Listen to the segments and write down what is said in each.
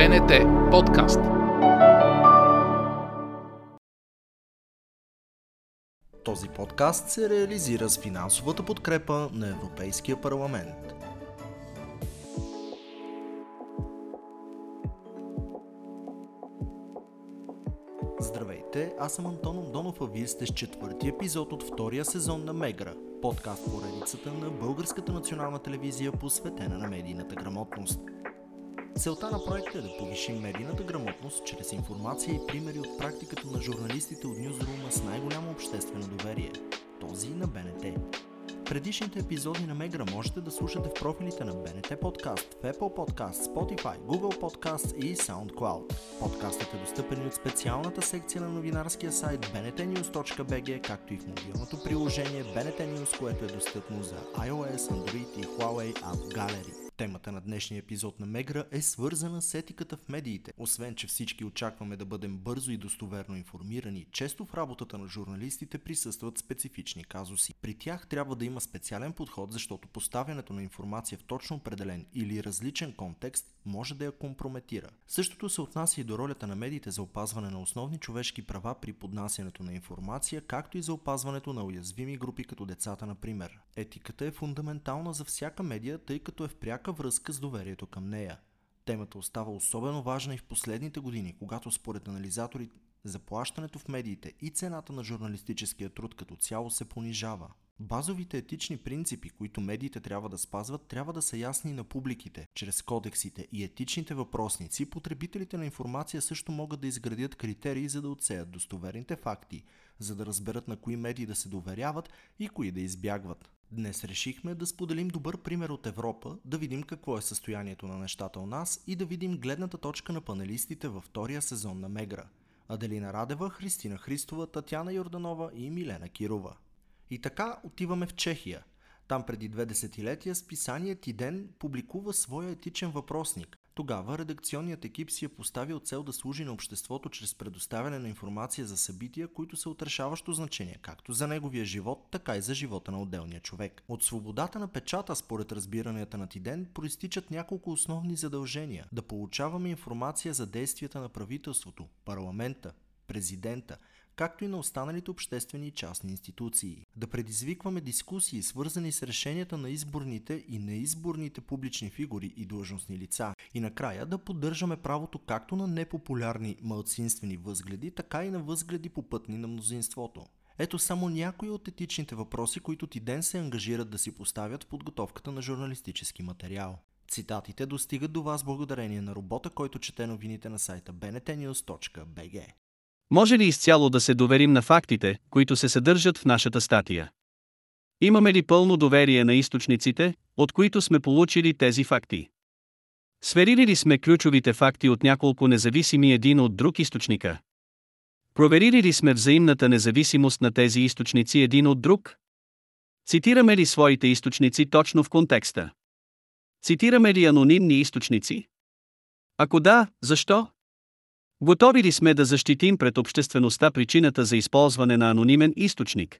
БНТ подкаст. Този подкаст се реализира с финансовата подкрепа на Европейския парламент. Здравейте, аз съм Антон Андонов, а вие сте с четвърти епизод от втория сезон на Мегра, подкаст поредицата на Българската национална телевизия, посветена на медийната грамотност. Целта на проекта е да повишим медийната грамотност чрез информация и примери от практиката на журналистите от Ньюзрума с най-голямо обществено доверие – този на БНТ. Предишните епизоди на Мегра можете да слушате в профилите на БНТ Подкаст, в Apple Podcast, Spotify, Google Podcast и SoundCloud. Подкастът е достъпен и от специалната секция на новинарския сайт bntnews.bg, както и в мобилното приложение BNT News, което е достъпно за iOS, Android и Huawei App Gallery. Темата на днешния епизод на Мегра е свързана с етиката в медиите. Освен, че всички очакваме да бъдем бързо и достоверно информирани, често в работата на журналистите присъстват специфични казуси. При тях трябва да има специален подход, защото поставянето на информация в точно определен или различен контекст може да я компрометира. Същото се отнася и до ролята на медиите за опазване на основни човешки права при поднасянето на информация, както и за опазването на уязвими групи като децата, например. Етиката е фундаментална за всяка медия, тъй като е в пряка връзка с доверието към нея. Темата остава особено важна и в последните години, когато според анализатори заплащането в медиите и цената на журналистическия труд като цяло се понижава. Базовите етични принципи, които медиите трябва да спазват, трябва да са ясни на публиките. Чрез кодексите и етичните въпросници, потребителите на информация също могат да изградят критерии, за да отсеят достоверните факти, за да разберат на кои медии да се доверяват и кои да избягват. Днес решихме да споделим добър пример от Европа, да видим какво е състоянието на нещата у нас и да видим гледната точка на панелистите във втория сезон на Мегра. Аделина Радева, Христина Христова, Татяна Йорданова и Милена Кирова. И така отиваме в Чехия. Там преди две десетилетия списаният и ден публикува своя етичен въпросник. Тогава редакционният екип си е поставил цел да служи на обществото чрез предоставяне на информация за събития, които са от решаващо значение, както за неговия живот, така и за живота на отделния човек. От свободата на печата, според разбиранията на Тиден, проистичат няколко основни задължения. Да получаваме информация за действията на правителството, парламента, президента – както и на останалите обществени и частни институции. Да предизвикваме дискусии, свързани с решенията на изборните и неизборните публични фигури и длъжностни лица. И накрая да поддържаме правото както на непопулярни малцинствени възгледи, така и на възгледи попътни на мнозинството. Ето само някои от етичните въпроси, които ти ден се ангажират да си поставят в подготовката на журналистически материал. Цитатите достигат до вас благодарение на робота, който чете новините на сайта bnetnews.bg. Може ли изцяло да се доверим на фактите, които се съдържат в нашата статия? Имаме ли пълно доверие на източниците, от които сме получили тези факти? Сверили ли сме ключовите факти от няколко независими един от друг източника? Проверили ли сме взаимната независимост на тези източници един от друг? Цитираме ли своите източници точно в контекста? Цитираме ли анонимни източници? Ако да, защо? Готови ли сме да защитим пред обществеността причината за използване на анонимен източник?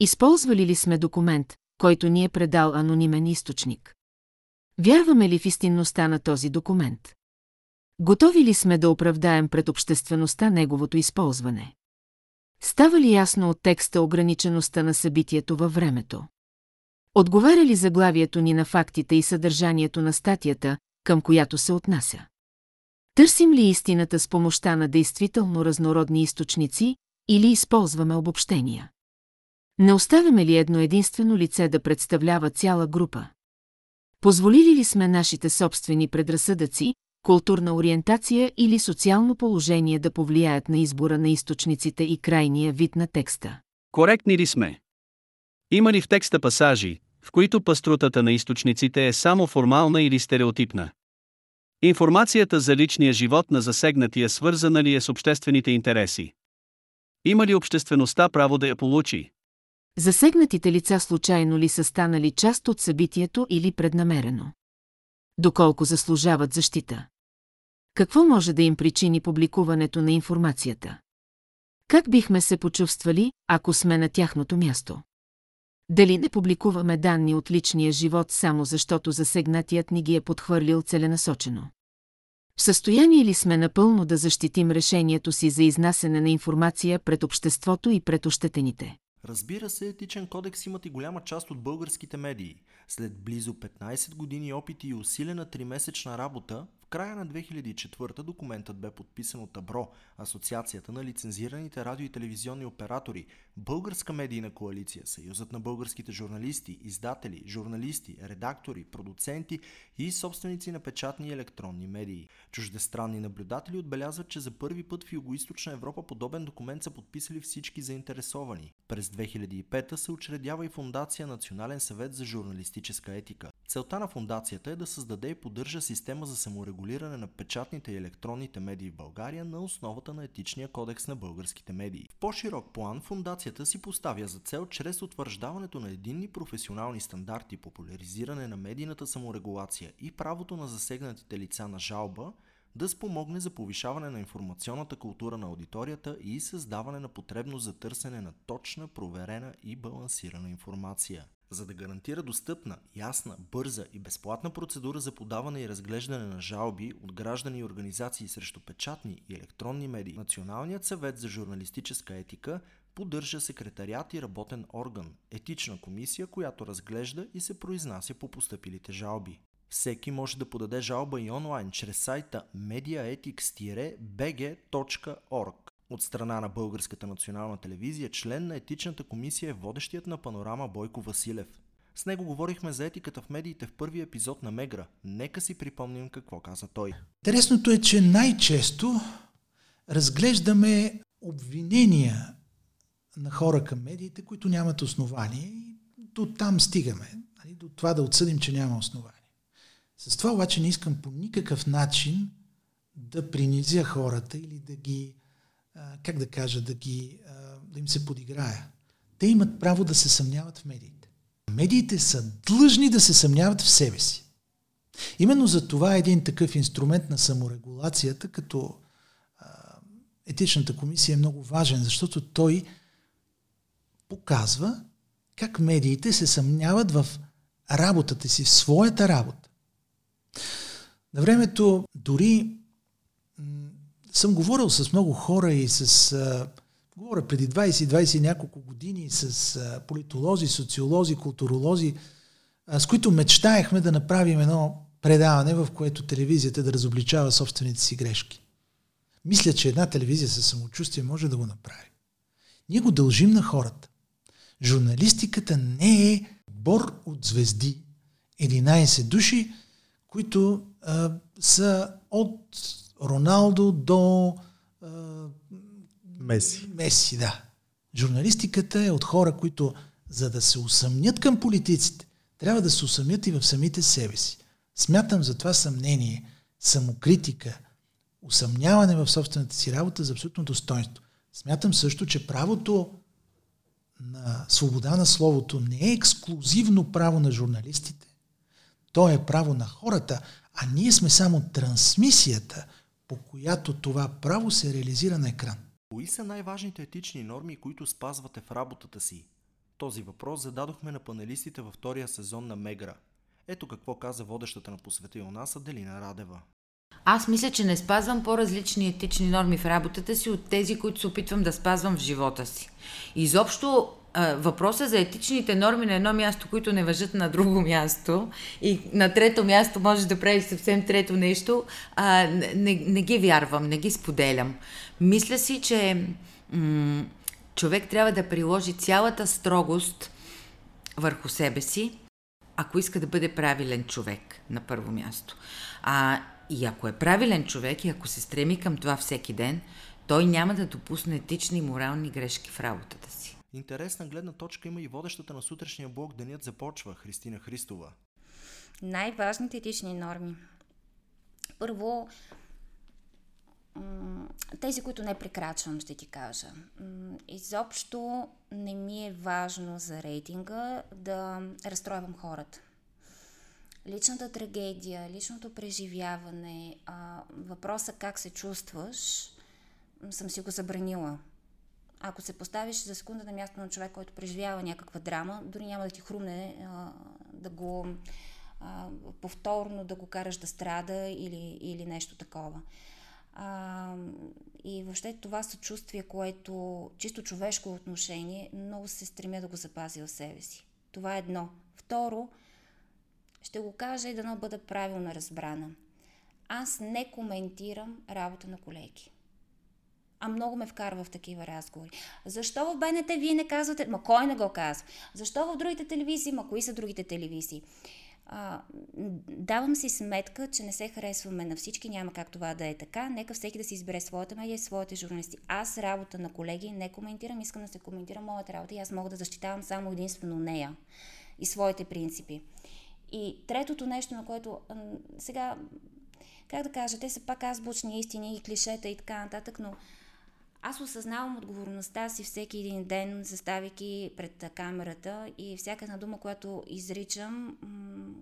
Използвали ли сме документ, който ни е предал анонимен източник? Вярваме ли в истинността на този документ? Готови ли сме да оправдаем пред обществеността неговото използване? Става ли ясно от текста ограничеността на събитието във времето? Отговаря ли заглавието ни на фактите и съдържанието на статията, към която се отнася? Търсим ли истината с помощта на действително разнородни източници или използваме обобщения? Не оставяме ли едно единствено лице да представлява цяла група? Позволили ли сме нашите собствени предразсъдъци, културна ориентация или социално положение да повлияят на избора на източниците и крайния вид на текста? Коректни ли сме? Има ли в текста пасажи, в които паструтата на източниците е само формална или стереотипна? Информацията за личния живот на засегнатия свързана ли е с обществените интереси? Има ли обществеността право да я получи? Засегнатите лица случайно ли са станали част от събитието или преднамерено? Доколко заслужават защита? Какво може да им причини публикуването на информацията? Как бихме се почувствали, ако сме на тяхното място? Дали не публикуваме данни от личния живот само защото засегнатият ни ги е подхвърлил целенасочено? В състояние ли сме напълно да защитим решението си за изнасене на информация пред обществото и пред ощетените? Разбира се, етичен кодекс имат и голяма част от българските медии. След близо 15 години опити и усилена тримесечна работа, края на 2004 документът бе подписан от Абро, Асоциацията на лицензираните радио и телевизионни оператори, Българска медийна коалиция, Съюзът на българските журналисти, издатели, журналисти, редактори, продуценти и собственици на печатни и електронни медии. Чуждестранни наблюдатели отбелязват, че за първи път в Юго-Источна Европа подобен документ са подписали всички заинтересовани. През 2005 се учредява и фундация Национален съвет за журналистическа етика. Целта на фундацията е да създаде и поддържа система за саморегулиране на печатните и електронните медии в България на основата на етичния кодекс на българските медии. В по-широк план фундацията си поставя за цел чрез утвърждаването на единни професионални стандарти, популяризиране на медийната саморегулация и правото на засегнатите лица на жалба да спомогне за повишаване на информационната култура на аудиторията и създаване на потребност за търсене на точна, проверена и балансирана информация. За да гарантира достъпна, ясна, бърза и безплатна процедура за подаване и разглеждане на жалби от граждани и организации срещу печатни и електронни медии, Националният съвет за журналистическа етика поддържа секретариат и работен орган, етична комисия, която разглежда и се произнася по поступилите жалби. Всеки може да подаде жалба и онлайн чрез сайта mediaethics-bg.org. От страна на Българската национална телевизия, член на етичната комисия е водещият на панорама Бойко Василев. С него говорихме за етиката в медиите в първи епизод на Мегра. Нека си припомним какво каза той. Интересното е, че най-често разглеждаме обвинения на хора към медиите, които нямат основание и до там стигаме. Нали, до това да отсъдим, че няма основание. С това обаче не искам по никакъв начин да принизя хората или да ги как да кажа, да, ги, да им се подиграя. Те имат право да се съмняват в медиите. Медиите са длъжни да се съмняват в себе си. Именно за това е един такъв инструмент на саморегулацията, като етичната комисия е много важен, защото той показва как медиите се съмняват в работата си, в своята работа. На времето дори съм говорил с много хора и с... А, говоря преди 20-20 няколко години с а, политолози, социолози, културолози, а, с които мечтаехме да направим едно предаване, в което телевизията да разобличава собствените си грешки. Мисля, че една телевизия със самочувствие може да го направи. Ние го дължим на хората. Журналистиката не е бор от звезди. 11 души, които а, са от Роналдо до а, Меси. Меси, да. Журналистиката е от хора, които за да се усъмнят към политиците, трябва да се усъмнят и в самите себе си. Смятам за това съмнение, самокритика, усъмняване в собствената си работа за абсолютно достоинство. Смятам също, че правото на свобода на словото не е ексклюзивно право на журналистите. То е право на хората, а ние сме само трансмисията – по която това право се реализира на екран. Кои са най-важните етични норми, които спазвате в работата си? Този въпрос зададохме на панелистите във втория сезон на Мегра. Ето какво каза водещата на посвета у нас Аделина Радева. Аз мисля, че не спазвам по-различни етични норми в работата си от тези, които се опитвам да спазвам в живота си. Изобщо въпроса за етичните норми на едно място, които не въжат на друго място и на трето място може да прави съвсем трето нещо, а, не, не ги вярвам, не ги споделям. Мисля си, че м- човек трябва да приложи цялата строгост върху себе си, ако иска да бъде правилен човек на първо място. А, и ако е правилен човек и ако се стреми към това всеки ден, той няма да допусне етични и морални грешки в работата си. Интересна гледна точка има и водещата на сутрешния блок Денят започва, Христина Христова. Най-важните етични норми. Първо, тези, които не прекрачвам, ще ти кажа. Изобщо не ми е важно за рейтинга да разстройвам хората. Личната трагедия, личното преживяване, въпроса как се чувстваш, съм си го забранила ако се поставиш за секунда на място на човек, който преживява някаква драма, дори няма да ти хрумне а, да го а, повторно да го караш да страда или, или нещо такова. А, и въобще това съчувствие, което чисто човешко отношение, много се стремя да го запази в себе си. Това е едно. Второ, ще го кажа и да не бъда правилно разбрана. Аз не коментирам работа на колеги. А много ме вкарва в такива разговори. Защо в БНТ вие не казвате? Ма кой не го казва? Защо в другите телевизии? Ма кои са другите телевизии? А, давам си сметка, че не се харесваме на всички, няма как това да е така. Нека всеки да си избере своята медия и своите журналисти. Аз работа на колеги не коментирам, искам да се коментира моята работа и аз мога да защитавам само единствено нея и своите принципи. И третото нещо, на което сега, как да кажа, те са пак азбучни истини и клишета и така нататък, но аз осъзнавам отговорността си всеки един ден, заставайки пред камерата и всяка една дума, която изричам,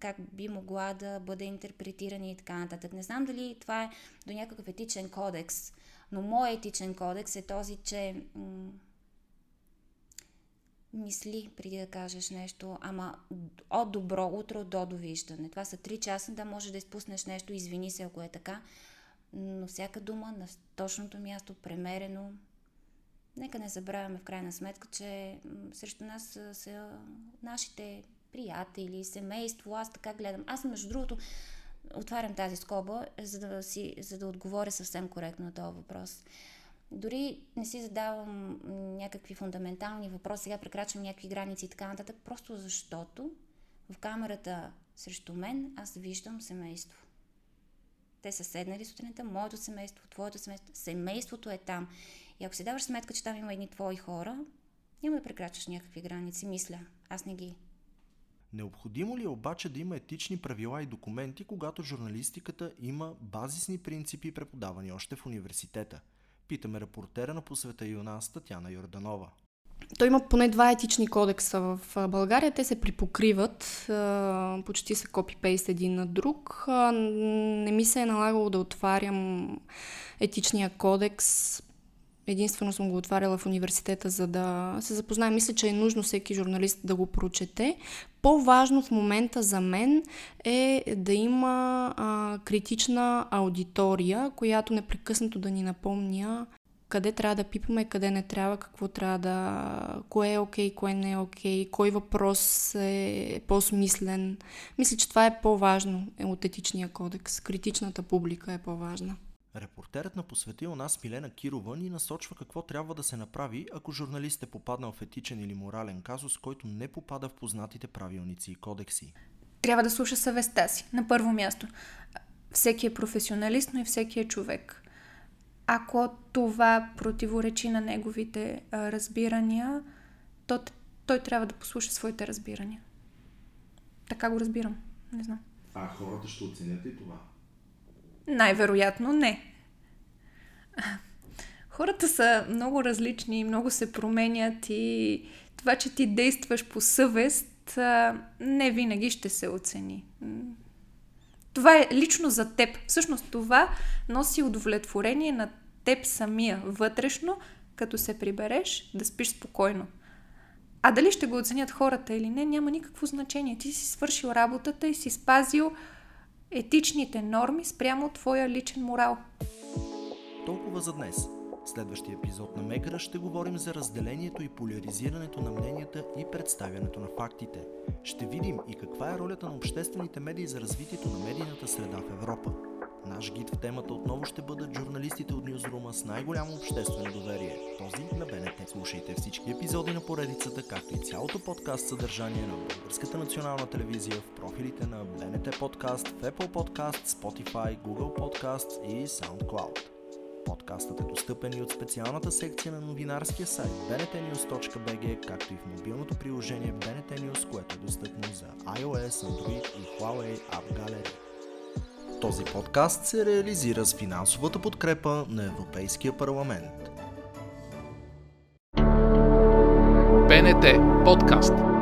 как би могла да бъде интерпретирана и така нататък. Не знам дали това е до някакъв етичен кодекс, но моят етичен кодекс е този, че мисли преди да кажеш нещо, ама от добро утро до довиждане. Това са три часа, да можеш да изпуснеш нещо, извини се, ако е така, но всяка дума на точното място, премерено. Нека не забравяме в крайна сметка, че срещу нас са, нашите приятели, семейство, аз така гледам. Аз, между другото, отварям тази скоба, за да, си, за да отговоря съвсем коректно на този въпрос. Дори не си задавам някакви фундаментални въпроси, сега прекрачвам някакви граници и така нататък, просто защото в камерата срещу мен аз виждам семейство. Те са седнали сутринта, моето семейство, твоето семейство, семейството е там. И ако си даваш сметка, че там има едни твои хора, няма да прекрачваш някакви граници, мисля. Аз не ги. Необходимо ли е обаче да има етични правила и документи, когато журналистиката има базисни принципи, преподавани още в университета? Питаме репортера на посвета и у нас Татяна Йорданова. Той има поне два етични кодекса в България. Те се припокриват, почти са копипейст един на друг. Не ми се е налагало да отварям етичния кодекс. Единствено съм го отваряла в университета, за да се запозная. Мисля, че е нужно всеки журналист да го прочете. По-важно в момента за мен е да има а, критична аудитория, която непрекъснато да ни напомня къде трябва да пипаме, къде не трябва, какво трябва да... кое е окей, okay, кое не е окей, okay, кой въпрос е по-смислен. Мисля, че това е по-важно от етичния кодекс. Критичната публика е по-важна. Репортерът на посветил нас Милена Кирова ни насочва какво трябва да се направи, ако журналист е попаднал в етичен или морален казус, който не попада в познатите правилници и кодекси. Трябва да слуша съвестта си. На първо място. Всеки е професионалист, но и всеки е човек ако това противоречи на неговите а, разбирания, то той трябва да послуша своите разбирания. Така го разбирам. Не знам. А хората ще оценят ли това? Най-вероятно не. Хората са много различни и много се променят и това, че ти действаш по съвест, не винаги ще се оцени. Това е лично за теб. Всъщност това носи удовлетворение на теб самия вътрешно, като се прибереш, да спиш спокойно. А дали ще го оценят хората или не, няма никакво значение. Ти си свършил работата и си спазил етичните норми спрямо твоя личен морал. Толкова за днес. Следващия епизод на Мегра ще говорим за разделението и поляризирането на мненията и представянето на фактите. Ще видим и каква е ролята на обществените медии за развитието на медийната среда в Европа. Наш гид в темата отново ще бъдат журналистите от Ньюзрума с най-голямо обществено доверие. Този на БНТ. Слушайте всички епизоди на поредицата, както и цялото подкаст съдържание на Българската национална телевизия в профилите на БНТ Подкаст, Apple Podcast, Spotify, Google Podcast и SoundCloud. Подкастът е достъпен и от специалната секция на новинарския сайт bntnews.bg, както и в мобилното приложение BNT News, което е достъпно за iOS, Android и Huawei App Gallery. Този подкаст се реализира с финансовата подкрепа на Европейския парламент. БНТ подкаст.